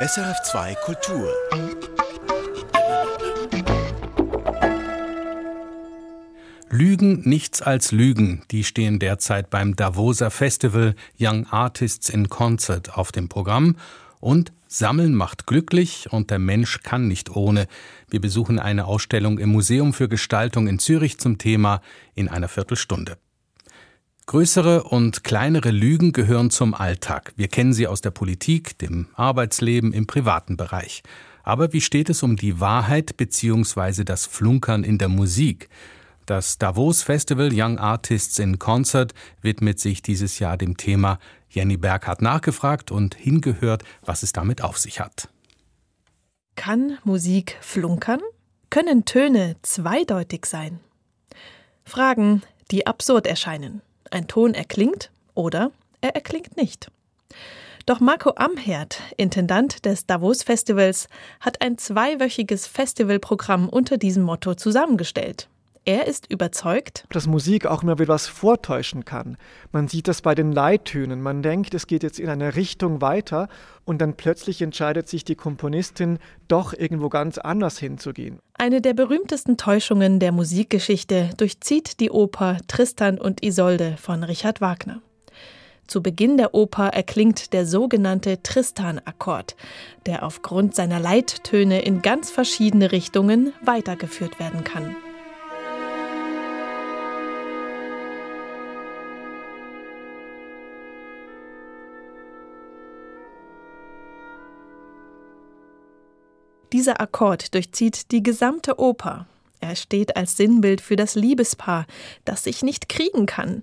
SRF2 Kultur. Lügen nichts als Lügen, die stehen derzeit beim Davoser Festival Young Artists in Concert auf dem Programm und Sammeln macht glücklich und der Mensch kann nicht ohne. Wir besuchen eine Ausstellung im Museum für Gestaltung in Zürich zum Thema in einer Viertelstunde. Größere und kleinere Lügen gehören zum Alltag. Wir kennen sie aus der Politik, dem Arbeitsleben, im privaten Bereich. Aber wie steht es um die Wahrheit bzw. das Flunkern in der Musik? Das Davos Festival Young Artists in Concert widmet sich dieses Jahr dem Thema. Jenny Berg hat nachgefragt und hingehört, was es damit auf sich hat. Kann Musik flunkern? Können Töne zweideutig sein? Fragen, die absurd erscheinen. Ein Ton erklingt oder er erklingt nicht. Doch Marco Amherd, Intendant des Davos Festivals, hat ein zweiwöchiges Festivalprogramm unter diesem Motto zusammengestellt. Er ist überzeugt, dass Musik auch immer wieder was vortäuschen kann. Man sieht das bei den Leittönen. Man denkt, es geht jetzt in eine Richtung weiter und dann plötzlich entscheidet sich die Komponistin, doch irgendwo ganz anders hinzugehen. Eine der berühmtesten Täuschungen der Musikgeschichte durchzieht die Oper Tristan und Isolde von Richard Wagner. Zu Beginn der Oper erklingt der sogenannte Tristan-Akkord, der aufgrund seiner Leittöne in ganz verschiedene Richtungen weitergeführt werden kann. Dieser Akkord durchzieht die gesamte Oper. Er steht als Sinnbild für das Liebespaar, das sich nicht kriegen kann.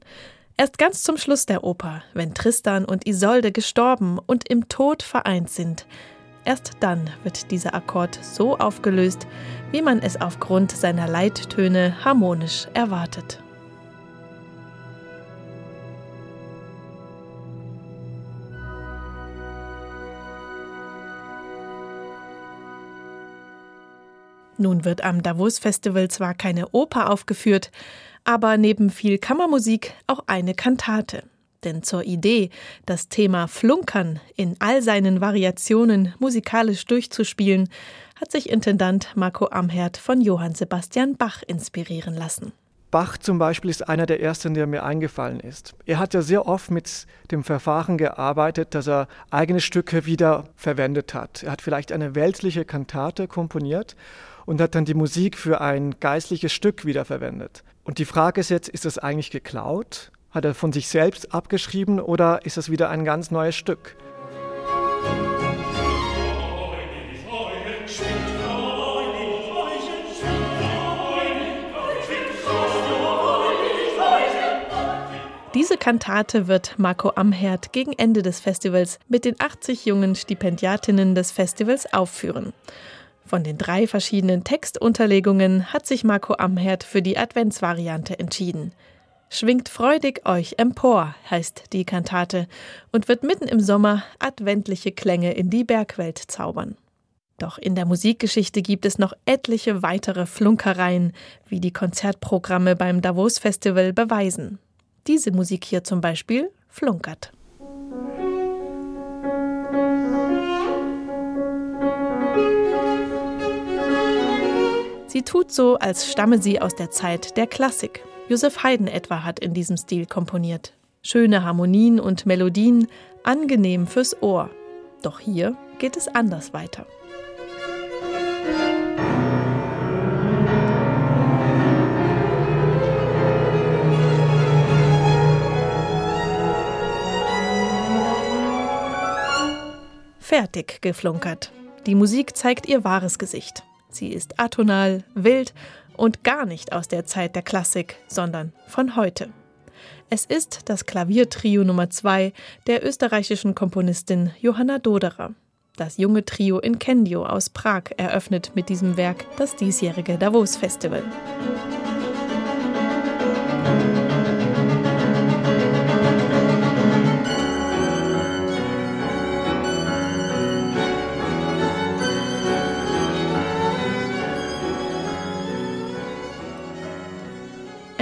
Erst ganz zum Schluss der Oper, wenn Tristan und Isolde gestorben und im Tod vereint sind, erst dann wird dieser Akkord so aufgelöst, wie man es aufgrund seiner Leittöne harmonisch erwartet. Nun wird am Davos Festival zwar keine Oper aufgeführt, aber neben viel Kammermusik auch eine Kantate. Denn zur Idee, das Thema Flunkern in all seinen Variationen musikalisch durchzuspielen, hat sich Intendant Marco Amherd von Johann Sebastian Bach inspirieren lassen. Bach zum Beispiel ist einer der ersten, der mir eingefallen ist. Er hat ja sehr oft mit dem Verfahren gearbeitet, dass er eigene Stücke wieder verwendet hat. Er hat vielleicht eine weltliche Kantate komponiert und hat dann die Musik für ein geistliches Stück wiederverwendet. Und die Frage ist jetzt, ist das eigentlich geklaut? Hat er von sich selbst abgeschrieben oder ist das wieder ein ganz neues Stück? Diese Kantate wird Marco Amherd gegen Ende des Festivals mit den 80 jungen Stipendiatinnen des Festivals aufführen. Von den drei verschiedenen Textunterlegungen hat sich Marco Amherd für die Adventsvariante entschieden. Schwingt freudig euch empor, heißt die Kantate und wird mitten im Sommer adventliche Klänge in die Bergwelt zaubern. Doch in der Musikgeschichte gibt es noch etliche weitere Flunkereien, wie die Konzertprogramme beim Davos Festival beweisen. Diese Musik hier zum Beispiel flunkert. Sie tut so, als stamme sie aus der Zeit der Klassik. Josef Haydn etwa hat in diesem Stil komponiert. Schöne Harmonien und Melodien, angenehm fürs Ohr. Doch hier geht es anders weiter. Fertig geflunkert. Die Musik zeigt ihr wahres Gesicht. Sie ist atonal, wild und gar nicht aus der Zeit der Klassik, sondern von heute. Es ist das Klaviertrio Nummer 2 der österreichischen Komponistin Johanna Doderer. Das junge Trio in Kendio aus Prag eröffnet mit diesem Werk das diesjährige Davos Festival.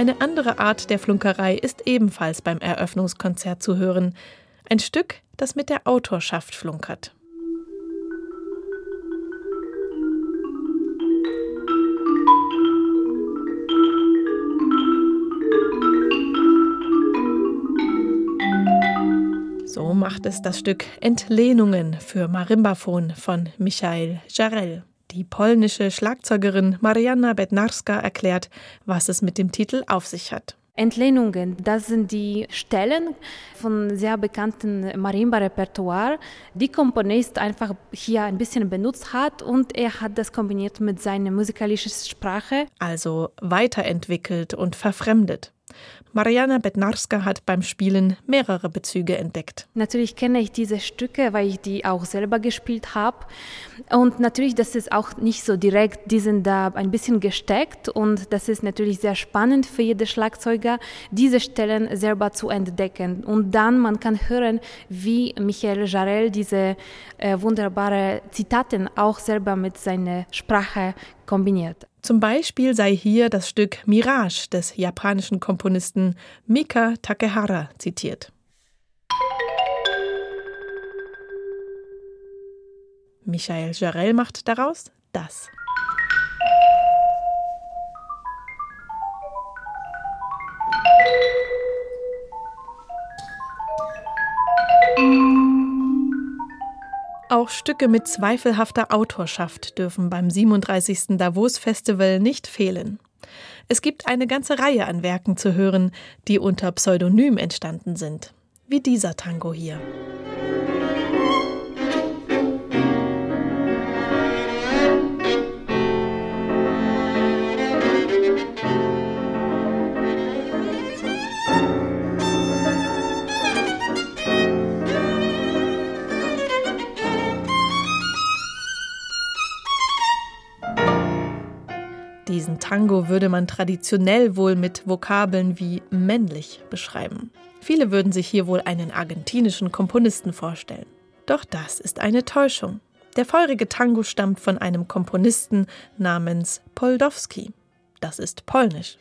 Eine andere Art der Flunkerei ist ebenfalls beim Eröffnungskonzert zu hören. Ein Stück, das mit der Autorschaft flunkert. So macht es das Stück Entlehnungen für Marimbaphon von Michael Jarell. Die polnische Schlagzeugerin Marianna Bednarska erklärt, was es mit dem Titel auf sich hat. Entlehnungen, das sind die Stellen von sehr bekannten Marimba-Repertoire, die Komponist einfach hier ein bisschen benutzt hat und er hat das kombiniert mit seiner musikalischen Sprache. Also weiterentwickelt und verfremdet. Mariana Bednarska hat beim Spielen mehrere Bezüge entdeckt. Natürlich kenne ich diese Stücke, weil ich die auch selber gespielt habe. Und natürlich, das ist auch nicht so direkt, die sind da ein bisschen gesteckt und das ist natürlich sehr spannend für jeden Schlagzeuger, diese Stellen selber zu entdecken. Und dann man kann hören, wie Michael Jarell diese äh, wunderbare Zitaten auch selber mit seiner Sprache kombiniert. Zum Beispiel sei hier das Stück Mirage des japanischen Komponisten Mika Takehara zitiert. Michael Jarell macht daraus das. Auch Stücke mit zweifelhafter Autorschaft dürfen beim 37. Davos Festival nicht fehlen. Es gibt eine ganze Reihe an Werken zu hören, die unter Pseudonym entstanden sind, wie dieser Tango hier. Tango würde man traditionell wohl mit Vokabeln wie männlich beschreiben. Viele würden sich hier wohl einen argentinischen Komponisten vorstellen. Doch das ist eine Täuschung. Der feurige Tango stammt von einem Komponisten namens Poldowski. Das ist polnisch.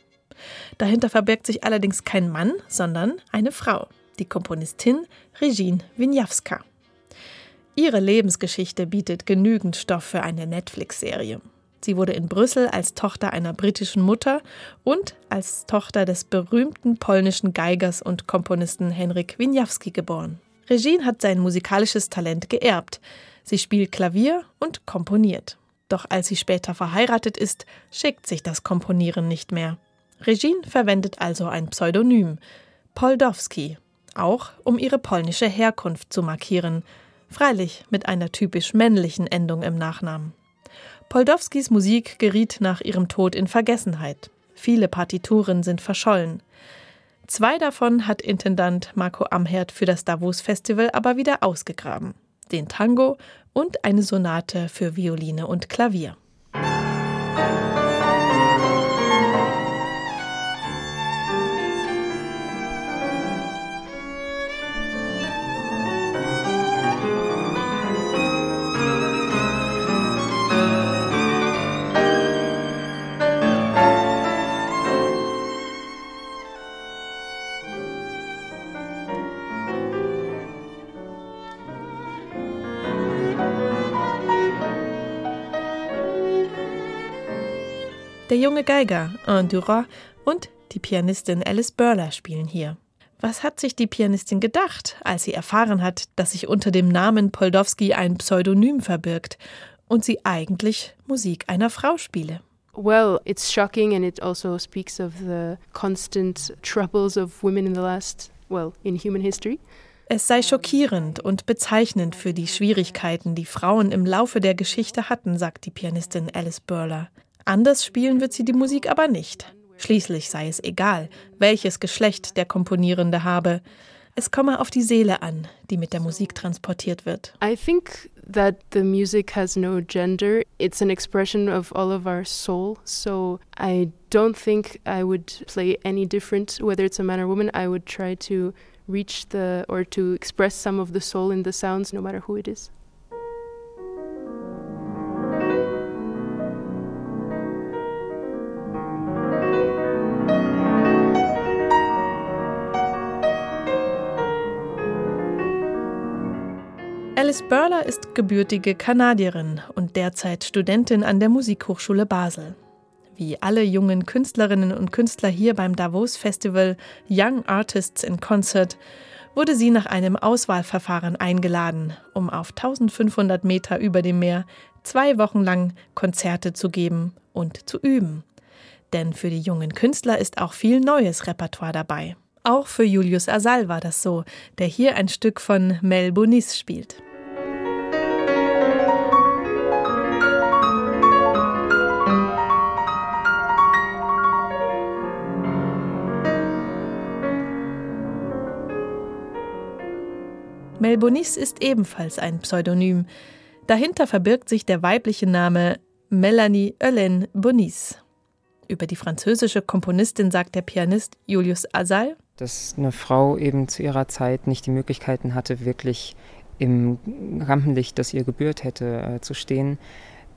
Dahinter verbirgt sich allerdings kein Mann, sondern eine Frau, die Komponistin Regine Winiawska. Ihre Lebensgeschichte bietet genügend Stoff für eine Netflix-Serie. Sie wurde in Brüssel als Tochter einer britischen Mutter und als Tochter des berühmten polnischen Geigers und Komponisten Henryk Winiawski geboren. Regine hat sein musikalisches Talent geerbt. Sie spielt Klavier und komponiert. Doch als sie später verheiratet ist, schickt sich das Komponieren nicht mehr. Regine verwendet also ein Pseudonym, Poldowski, auch um ihre polnische Herkunft zu markieren, freilich mit einer typisch männlichen Endung im Nachnamen. Poldowskis Musik geriet nach ihrem Tod in Vergessenheit. Viele Partituren sind verschollen. Zwei davon hat Intendant Marco Amherd für das Davos Festival aber wieder ausgegraben. Den Tango und eine Sonate für Violine und Klavier. Der junge Geiger Anne Duras und die Pianistin Alice Burler spielen hier. Was hat sich die Pianistin gedacht, als sie erfahren hat, dass sich unter dem Namen Poldowski ein Pseudonym verbirgt und sie eigentlich Musik einer Frau spiele? Well, it's shocking and it also speaks of the constant troubles of women in the last, well, in human history. Es sei schockierend und bezeichnend für die Schwierigkeiten, die Frauen im Laufe der Geschichte hatten, sagt die Pianistin Alice Burler. Anders spielen wird sie die Musik aber nicht. Schließlich sei es egal, welches Geschlecht der Komponierende habe. Es komme auf die Seele an, die mit der Musik transportiert wird. I think that the music has no gender. It's an expression of all of our soul. So I don't think I would play any different, whether it's a man or woman. I would try to reach the or to express some of the soul in the sounds, no matter who it is. Alice Burler ist gebürtige Kanadierin und derzeit Studentin an der Musikhochschule Basel. Wie alle jungen Künstlerinnen und Künstler hier beim Davos Festival Young Artists in Concert wurde sie nach einem Auswahlverfahren eingeladen, um auf 1500 Meter über dem Meer zwei Wochen lang Konzerte zu geben und zu üben. Denn für die jungen Künstler ist auch viel neues Repertoire dabei. Auch für Julius Asal war das so, der hier ein Stück von Mel Bonis spielt. Melbonis ist ebenfalls ein Pseudonym. Dahinter verbirgt sich der weibliche Name Melanie Hélène Bonis. Über die französische Komponistin sagt der Pianist Julius Asal, dass eine Frau eben zu ihrer Zeit nicht die Möglichkeiten hatte, wirklich im Rampenlicht, das ihr gebührt hätte, äh, zu stehen.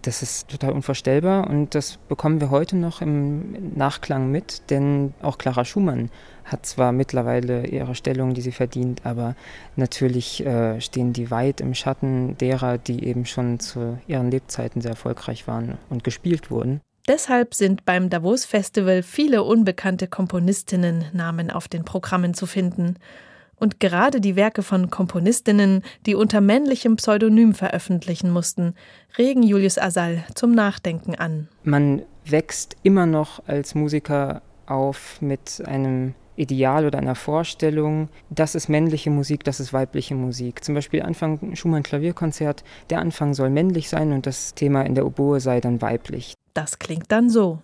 Das ist total unvorstellbar und das bekommen wir heute noch im Nachklang mit, denn auch Clara Schumann hat zwar mittlerweile ihre Stellung, die sie verdient, aber natürlich äh, stehen die weit im Schatten derer, die eben schon zu ihren Lebzeiten sehr erfolgreich waren und gespielt wurden. Deshalb sind beim Davos Festival viele unbekannte Komponistinnen-Namen auf den Programmen zu finden. Und gerade die Werke von Komponistinnen, die unter männlichem Pseudonym veröffentlichen mussten, regen Julius Asal zum Nachdenken an. Man wächst immer noch als Musiker auf mit einem Ideal oder einer Vorstellung, das ist männliche Musik, das ist weibliche Musik. Zum Beispiel Anfang Schumann Klavierkonzert, der Anfang soll männlich sein und das Thema in der Oboe sei dann weiblich. Das klingt dann so.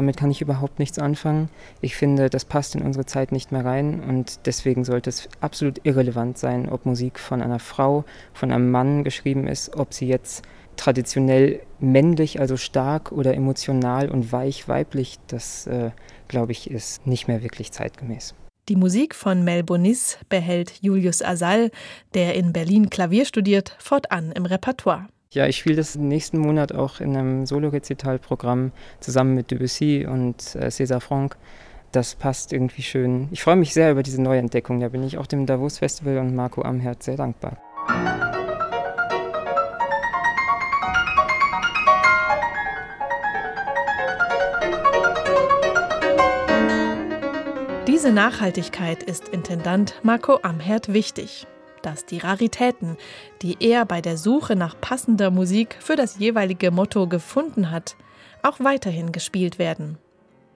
Damit kann ich überhaupt nichts anfangen. Ich finde, das passt in unsere Zeit nicht mehr rein und deswegen sollte es absolut irrelevant sein, ob Musik von einer Frau, von einem Mann geschrieben ist, ob sie jetzt traditionell männlich, also stark oder emotional und weich weiblich, das äh, glaube ich ist nicht mehr wirklich zeitgemäß. Die Musik von Mel Bonis behält Julius Asal, der in Berlin Klavier studiert, fortan im Repertoire. Ja, ich spiele das nächsten Monat auch in einem Solo-Rezital-Programm zusammen mit Debussy und äh, César Franck. Das passt irgendwie schön. Ich freue mich sehr über diese Neuentdeckung. Da bin ich auch dem Davos Festival und Marco Amherd sehr dankbar. Diese Nachhaltigkeit ist Intendant Marco Amherd wichtig dass die Raritäten, die er bei der Suche nach passender Musik für das jeweilige Motto gefunden hat, auch weiterhin gespielt werden.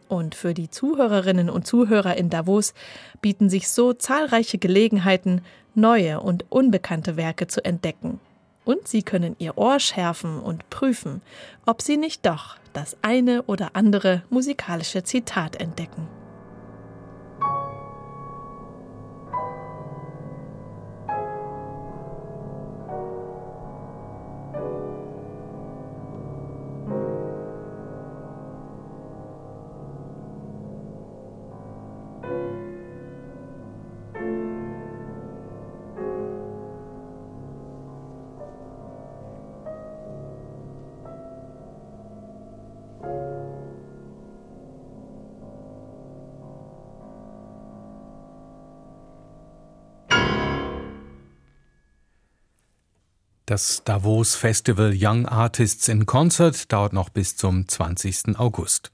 Und für die Zuhörerinnen und Zuhörer in Davos bieten sich so zahlreiche Gelegenheiten, neue und unbekannte Werke zu entdecken. Und sie können ihr Ohr schärfen und prüfen, ob sie nicht doch das eine oder andere musikalische Zitat entdecken. Das Davos Festival Young Artists in Concert dauert noch bis zum 20. August.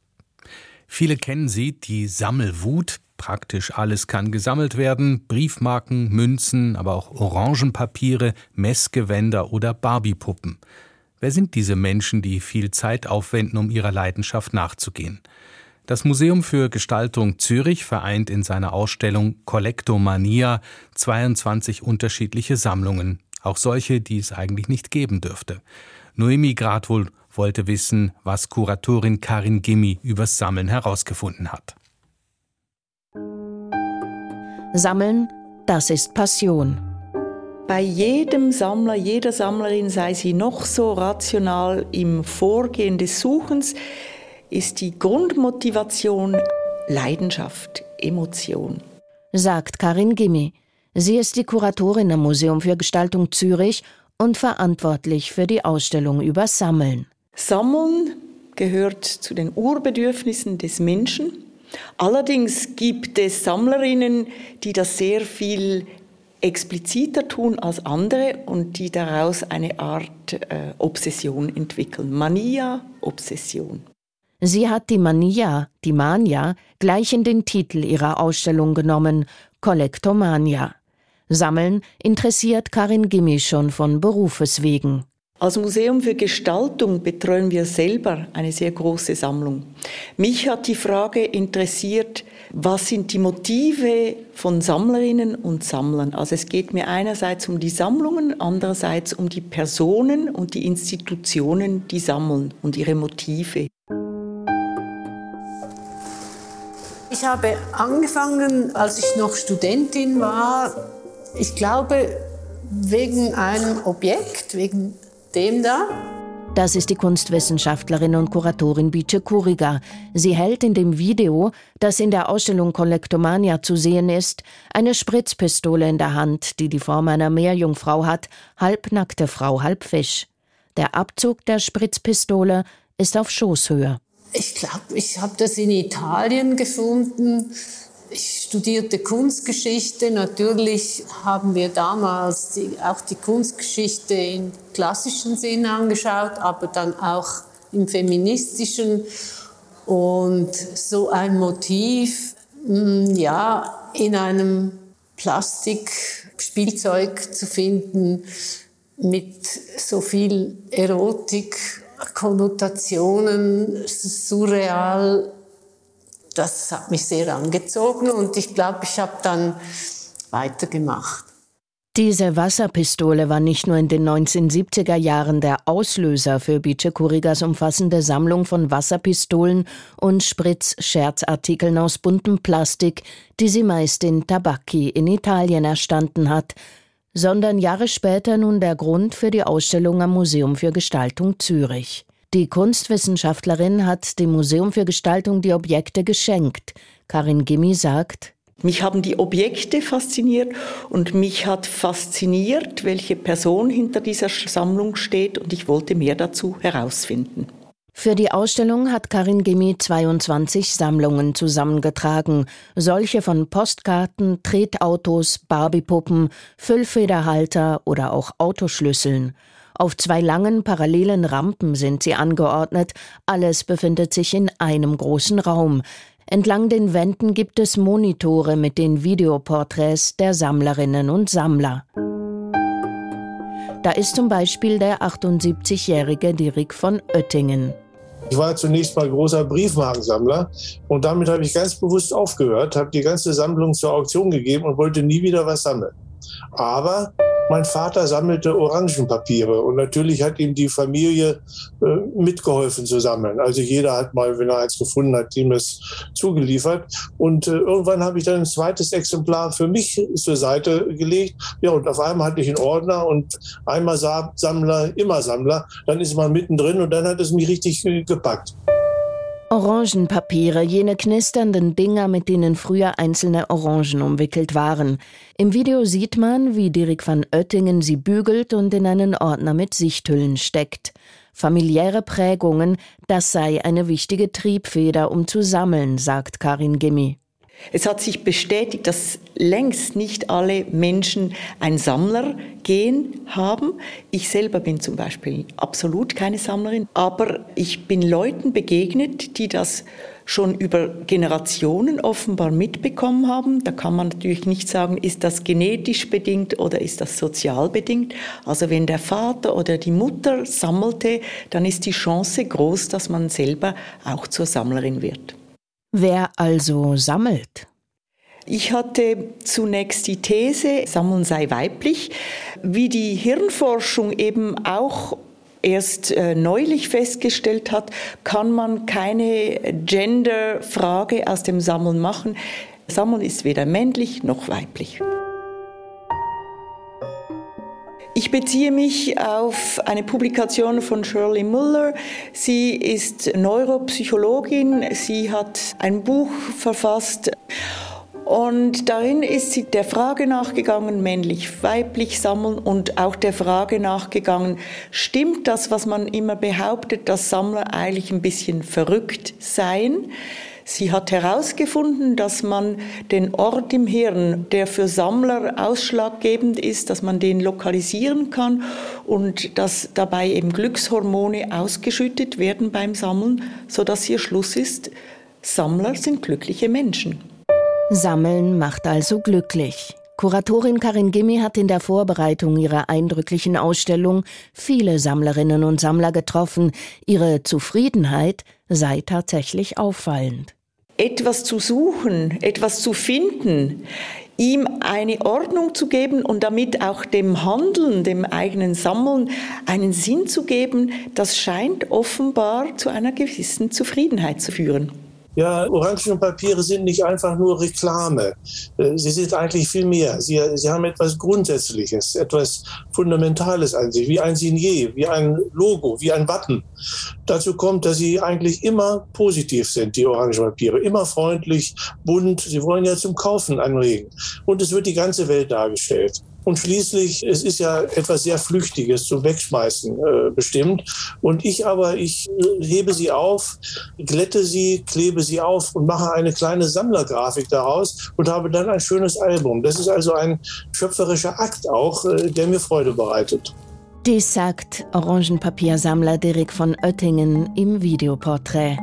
Viele kennen sie, die Sammelwut. Praktisch alles kann gesammelt werden. Briefmarken, Münzen, aber auch Orangenpapiere, Messgewänder oder Barbiepuppen. Wer sind diese Menschen, die viel Zeit aufwenden, um ihrer Leidenschaft nachzugehen? Das Museum für Gestaltung Zürich vereint in seiner Ausstellung Collectomania 22 unterschiedliche Sammlungen auch solche, die es eigentlich nicht geben dürfte. Noemi Gradwohl wollte wissen, was Kuratorin Karin Gimmi übers Sammeln herausgefunden hat. Sammeln, das ist Passion. Bei jedem Sammler, jeder Sammlerin, sei sie noch so rational im Vorgehen des Suchens, ist die Grundmotivation Leidenschaft, Emotion. Sagt Karin Gimmi. Sie ist die Kuratorin am Museum für Gestaltung Zürich und verantwortlich für die Ausstellung über Sammeln. Sammeln gehört zu den Urbedürfnissen des Menschen. Allerdings gibt es Sammlerinnen, die das sehr viel expliziter tun als andere und die daraus eine Art äh, Obsession entwickeln. Mania, Obsession. Sie hat die Mania, die Mania, gleich in den Titel ihrer Ausstellung genommen, Kollektomania. Sammeln interessiert Karin Gimmi schon von Berufes wegen. Als Museum für Gestaltung betreuen wir selber eine sehr große Sammlung. Mich hat die Frage interessiert, was sind die Motive von Sammlerinnen und Sammlern? Also es geht mir einerseits um die Sammlungen, andererseits um die Personen und die Institutionen, die sammeln und ihre Motive. Ich habe angefangen, als ich noch Studentin war, ich glaube, wegen einem Objekt, wegen dem da? Das ist die Kunstwissenschaftlerin und Kuratorin Bice Kuriga. Sie hält in dem Video, das in der Ausstellung Kollektomania zu sehen ist, eine Spritzpistole in der Hand, die die Form einer Meerjungfrau hat, halbnackte Frau, halb Fisch. Der Abzug der Spritzpistole ist auf Schoßhöhe. Ich glaube, ich habe das in Italien gefunden. Ich studierte Kunstgeschichte. Natürlich haben wir damals die, auch die Kunstgeschichte im klassischen Sinn angeschaut, aber dann auch im feministischen. Und so ein Motiv, hm, ja, in einem Plastikspielzeug zu finden mit so viel Erotik, Konnotationen, surreal, das hat mich sehr angezogen und ich glaube, ich habe dann weitergemacht. Diese Wasserpistole war nicht nur in den 1970er Jahren der Auslöser für Bice Kurigas umfassende Sammlung von Wasserpistolen und Spritzscherzartikeln aus buntem Plastik, die sie meist in Tabacchi in Italien erstanden hat, sondern Jahre später nun der Grund für die Ausstellung am Museum für Gestaltung Zürich. Die Kunstwissenschaftlerin hat dem Museum für Gestaltung die Objekte geschenkt. Karin Gimmi sagt, mich haben die Objekte fasziniert und mich hat fasziniert, welche Person hinter dieser Sammlung steht und ich wollte mehr dazu herausfinden. Für die Ausstellung hat Karin Gimmi 22 Sammlungen zusammengetragen, solche von Postkarten, Tretautos, Barbiepuppen, Füllfederhalter oder auch Autoschlüsseln. Auf zwei langen parallelen Rampen sind sie angeordnet, alles befindet sich in einem großen Raum. Entlang den Wänden gibt es Monitore mit den Videoporträts der Sammlerinnen und Sammler. Da ist zum Beispiel der 78-jährige Dirk von Oettingen. Ich war zunächst mal großer Briefmarkensammler und damit habe ich ganz bewusst aufgehört, habe die ganze Sammlung zur Auktion gegeben und wollte nie wieder was sammeln. Aber mein Vater sammelte Orangenpapiere und natürlich hat ihm die Familie äh, mitgeholfen zu sammeln. Also jeder hat mal, wenn er eins gefunden hat, ihm das zugeliefert. Und äh, irgendwann habe ich dann ein zweites Exemplar für mich zur Seite gelegt. Ja, und auf einmal hatte ich einen Ordner und einmal Sammler, immer Sammler. Dann ist man mittendrin und dann hat es mich richtig äh, gepackt. Orangenpapiere, jene knisternden Dinger, mit denen früher einzelne Orangen umwickelt waren. Im Video sieht man, wie Dirk van Oettingen sie bügelt und in einen Ordner mit Sichthüllen steckt. Familiäre Prägungen, das sei eine wichtige Triebfeder, um zu sammeln, sagt Karin Gimmi. Es hat sich bestätigt, dass längst nicht alle Menschen ein Sammlergehen haben. Ich selber bin zum Beispiel absolut keine Sammlerin, aber ich bin Leuten begegnet, die das schon über Generationen offenbar mitbekommen haben. Da kann man natürlich nicht sagen, ist das genetisch bedingt oder ist das sozial bedingt. Also wenn der Vater oder die Mutter sammelte, dann ist die Chance groß, dass man selber auch zur Sammlerin wird. Wer also sammelt? Ich hatte zunächst die These, Sammeln sei weiblich. Wie die Hirnforschung eben auch erst äh, neulich festgestellt hat, kann man keine Gender-Frage aus dem Sammeln machen. Sammeln ist weder männlich noch weiblich. Ich beziehe mich auf eine Publikation von Shirley Muller. Sie ist Neuropsychologin. Sie hat ein Buch verfasst Und darin ist sie der Frage nachgegangen, männlich-weiblich sammeln und auch der Frage nachgegangen, stimmt das, was man immer behauptet, dass Sammler eigentlich ein bisschen verrückt seien? Sie hat herausgefunden, dass man den Ort im Hirn, der für Sammler ausschlaggebend ist, dass man den lokalisieren kann und dass dabei eben Glückshormone ausgeschüttet werden beim Sammeln, sodass hier Schluss ist, Sammler sind glückliche Menschen. Sammeln macht also glücklich. Kuratorin Karin Gimmi hat in der Vorbereitung ihrer eindrücklichen Ausstellung viele Sammlerinnen und Sammler getroffen. Ihre Zufriedenheit sei tatsächlich auffallend etwas zu suchen, etwas zu finden, ihm eine Ordnung zu geben und damit auch dem Handeln, dem eigenen Sammeln einen Sinn zu geben, das scheint offenbar zu einer gewissen Zufriedenheit zu führen. Ja, Orangenpapiere sind nicht einfach nur Reklame. Äh, sie sind eigentlich viel mehr. Sie, sie haben etwas Grundsätzliches, etwas Fundamentales an sich, wie ein Signet, wie ein Logo, wie ein Wappen. Dazu kommt, dass sie eigentlich immer positiv sind, die Orangenpapiere. Immer freundlich, bunt. Sie wollen ja zum Kaufen anregen. Und es wird die ganze Welt dargestellt. Und schließlich, es ist ja etwas sehr Flüchtiges zum Wegschmeißen äh, bestimmt. Und ich aber, ich äh, hebe sie auf, glätte sie, klebe sie auf und mache eine kleine Sammlergrafik daraus und habe dann ein schönes Album. Das ist also ein schöpferischer Akt auch, äh, der mir Freude bereitet. Dies sagt Orangenpapiersammler Dirk von Oettingen im Videoporträt.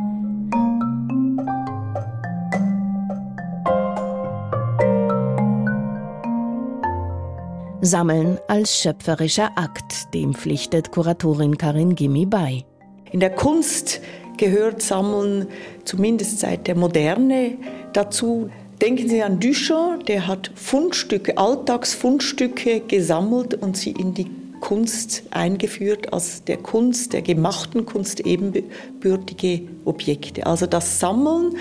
Sammeln als schöpferischer Akt, dem pflichtet Kuratorin Karin Gimmi bei. In der Kunst gehört Sammeln zumindest seit der Moderne dazu. Denken Sie an Duchamp, der hat Fundstücke, Alltagsfundstücke gesammelt und sie in die Kunst eingeführt, als der Kunst, der gemachten Kunst ebenbürtige Objekte. Also das Sammeln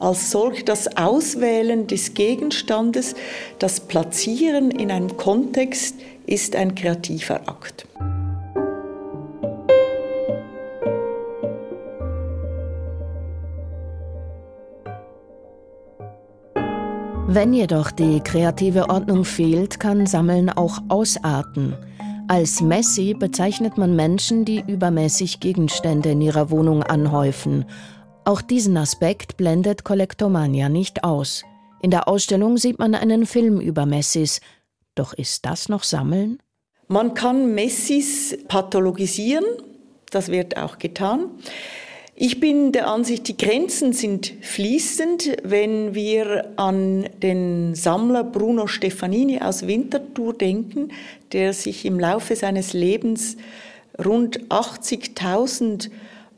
als solch das Auswählen des Gegenstandes, das Platzieren in einem Kontext ist ein kreativer Akt. Wenn jedoch die kreative Ordnung fehlt, kann Sammeln auch ausarten. Als Messi bezeichnet man Menschen, die übermäßig Gegenstände in ihrer Wohnung anhäufen auch diesen Aspekt blendet Kollektomania nicht aus. In der Ausstellung sieht man einen Film über Messis. Doch ist das noch Sammeln? Man kann Messis pathologisieren, das wird auch getan. Ich bin der Ansicht, die Grenzen sind fließend, wenn wir an den Sammler Bruno Stefanini aus Winterthur denken, der sich im Laufe seines Lebens rund 80.000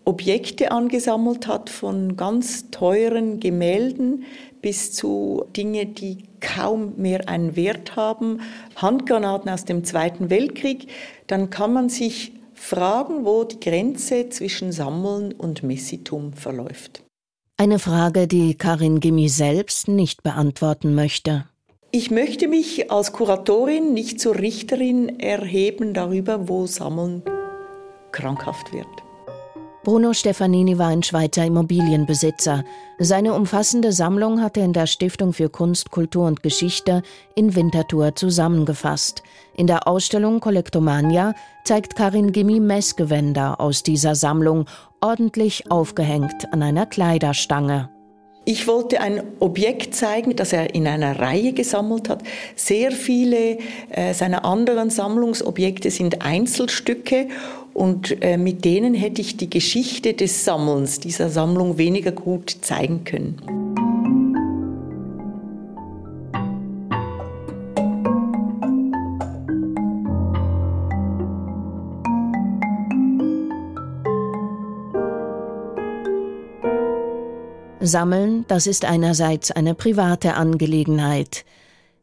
Objekte angesammelt hat, von ganz teuren Gemälden bis zu Dinge, die kaum mehr einen Wert haben, Handgranaten aus dem Zweiten Weltkrieg, dann kann man sich fragen, wo die Grenze zwischen Sammeln und Messitum verläuft. Eine Frage, die Karin Gimmi selbst nicht beantworten möchte. Ich möchte mich als Kuratorin nicht zur Richterin erheben darüber, wo Sammeln krankhaft wird. Bruno Stefanini war ein Schweizer Immobilienbesitzer. Seine umfassende Sammlung hat er in der Stiftung für Kunst, Kultur und Geschichte in Winterthur zusammengefasst. In der Ausstellung Kollektomania zeigt Karin Gimmi Messgewänder aus dieser Sammlung, ordentlich aufgehängt an einer Kleiderstange. Ich wollte ein Objekt zeigen, das er in einer Reihe gesammelt hat. Sehr viele äh, seiner anderen Sammlungsobjekte sind Einzelstücke und äh, mit denen hätte ich die Geschichte des Sammelns dieser Sammlung weniger gut zeigen können. Sammeln, das ist einerseits eine private Angelegenheit.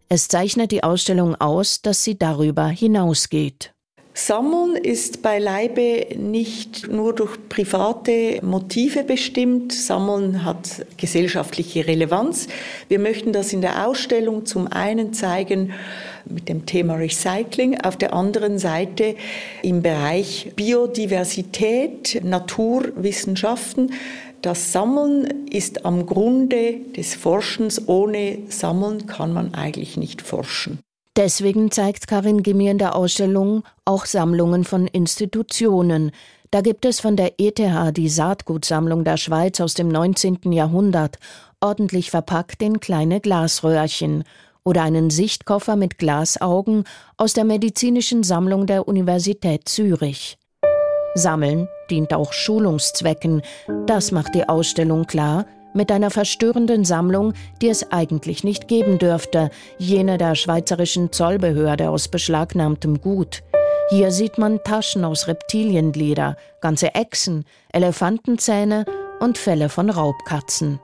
Es zeichnet die Ausstellung aus, dass sie darüber hinausgeht. Sammeln ist beileibe nicht nur durch private Motive bestimmt. Sammeln hat gesellschaftliche Relevanz. Wir möchten das in der Ausstellung zum einen zeigen mit dem Thema Recycling, auf der anderen Seite im Bereich Biodiversität, Naturwissenschaften Das Sammeln ist am Grunde des Forschens. Ohne Sammeln kann man eigentlich nicht forschen. Deswegen zeigt Karin Gimmi in der Ausstellung auch Sammlungen von Institutionen. Da gibt es von der ETH die Saatgutsammlung der Schweiz aus dem 19. Jahrhundert, ordentlich verpackt in kleine Glasröhrchen, oder einen Sichtkoffer mit Glasaugen aus der medizinischen Sammlung der Universität Zürich. Sammeln dient auch Schulungszwecken, das macht die Ausstellung klar, mit einer verstörenden Sammlung, die es eigentlich nicht geben dürfte, jene der schweizerischen Zollbehörde aus beschlagnahmtem Gut. Hier sieht man Taschen aus Reptilienleder, ganze Echsen, Elefantenzähne und Felle von Raubkatzen.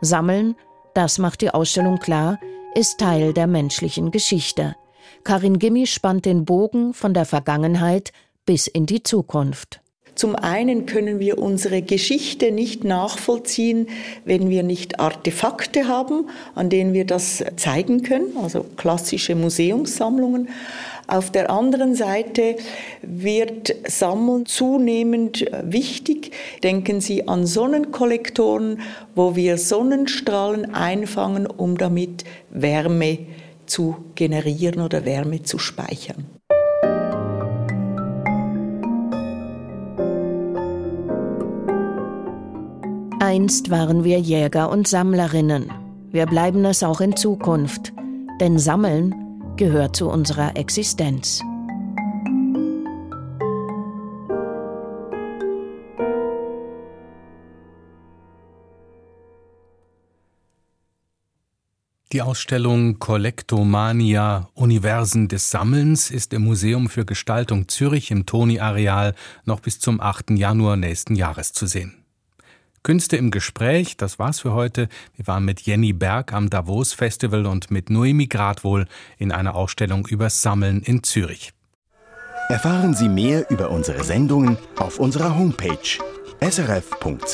Sammeln, das macht die Ausstellung klar, ist Teil der menschlichen Geschichte. Karin Gimmi spannt den Bogen von der Vergangenheit bis in die Zukunft. Zum einen können wir unsere Geschichte nicht nachvollziehen, wenn wir nicht Artefakte haben, an denen wir das zeigen können, also klassische Museumssammlungen. Auf der anderen Seite wird Sammeln zunehmend wichtig. Denken Sie an Sonnenkollektoren, wo wir Sonnenstrahlen einfangen, um damit Wärme zu generieren oder Wärme zu speichern. Einst waren wir Jäger und Sammlerinnen. Wir bleiben es auch in Zukunft. Denn Sammeln gehört zu unserer Existenz. Die Ausstellung Kollektomania Universen des Sammelns ist im Museum für Gestaltung Zürich im Toni-Areal noch bis zum 8. Januar nächsten Jahres zu sehen. Künste im Gespräch, das war's für heute. Wir waren mit Jenny Berg am Davos Festival und mit Noemi Gradwohl in einer Ausstellung über Sammeln in Zürich. Erfahren Sie mehr über unsere Sendungen auf unserer Homepage srf.ch-kultur.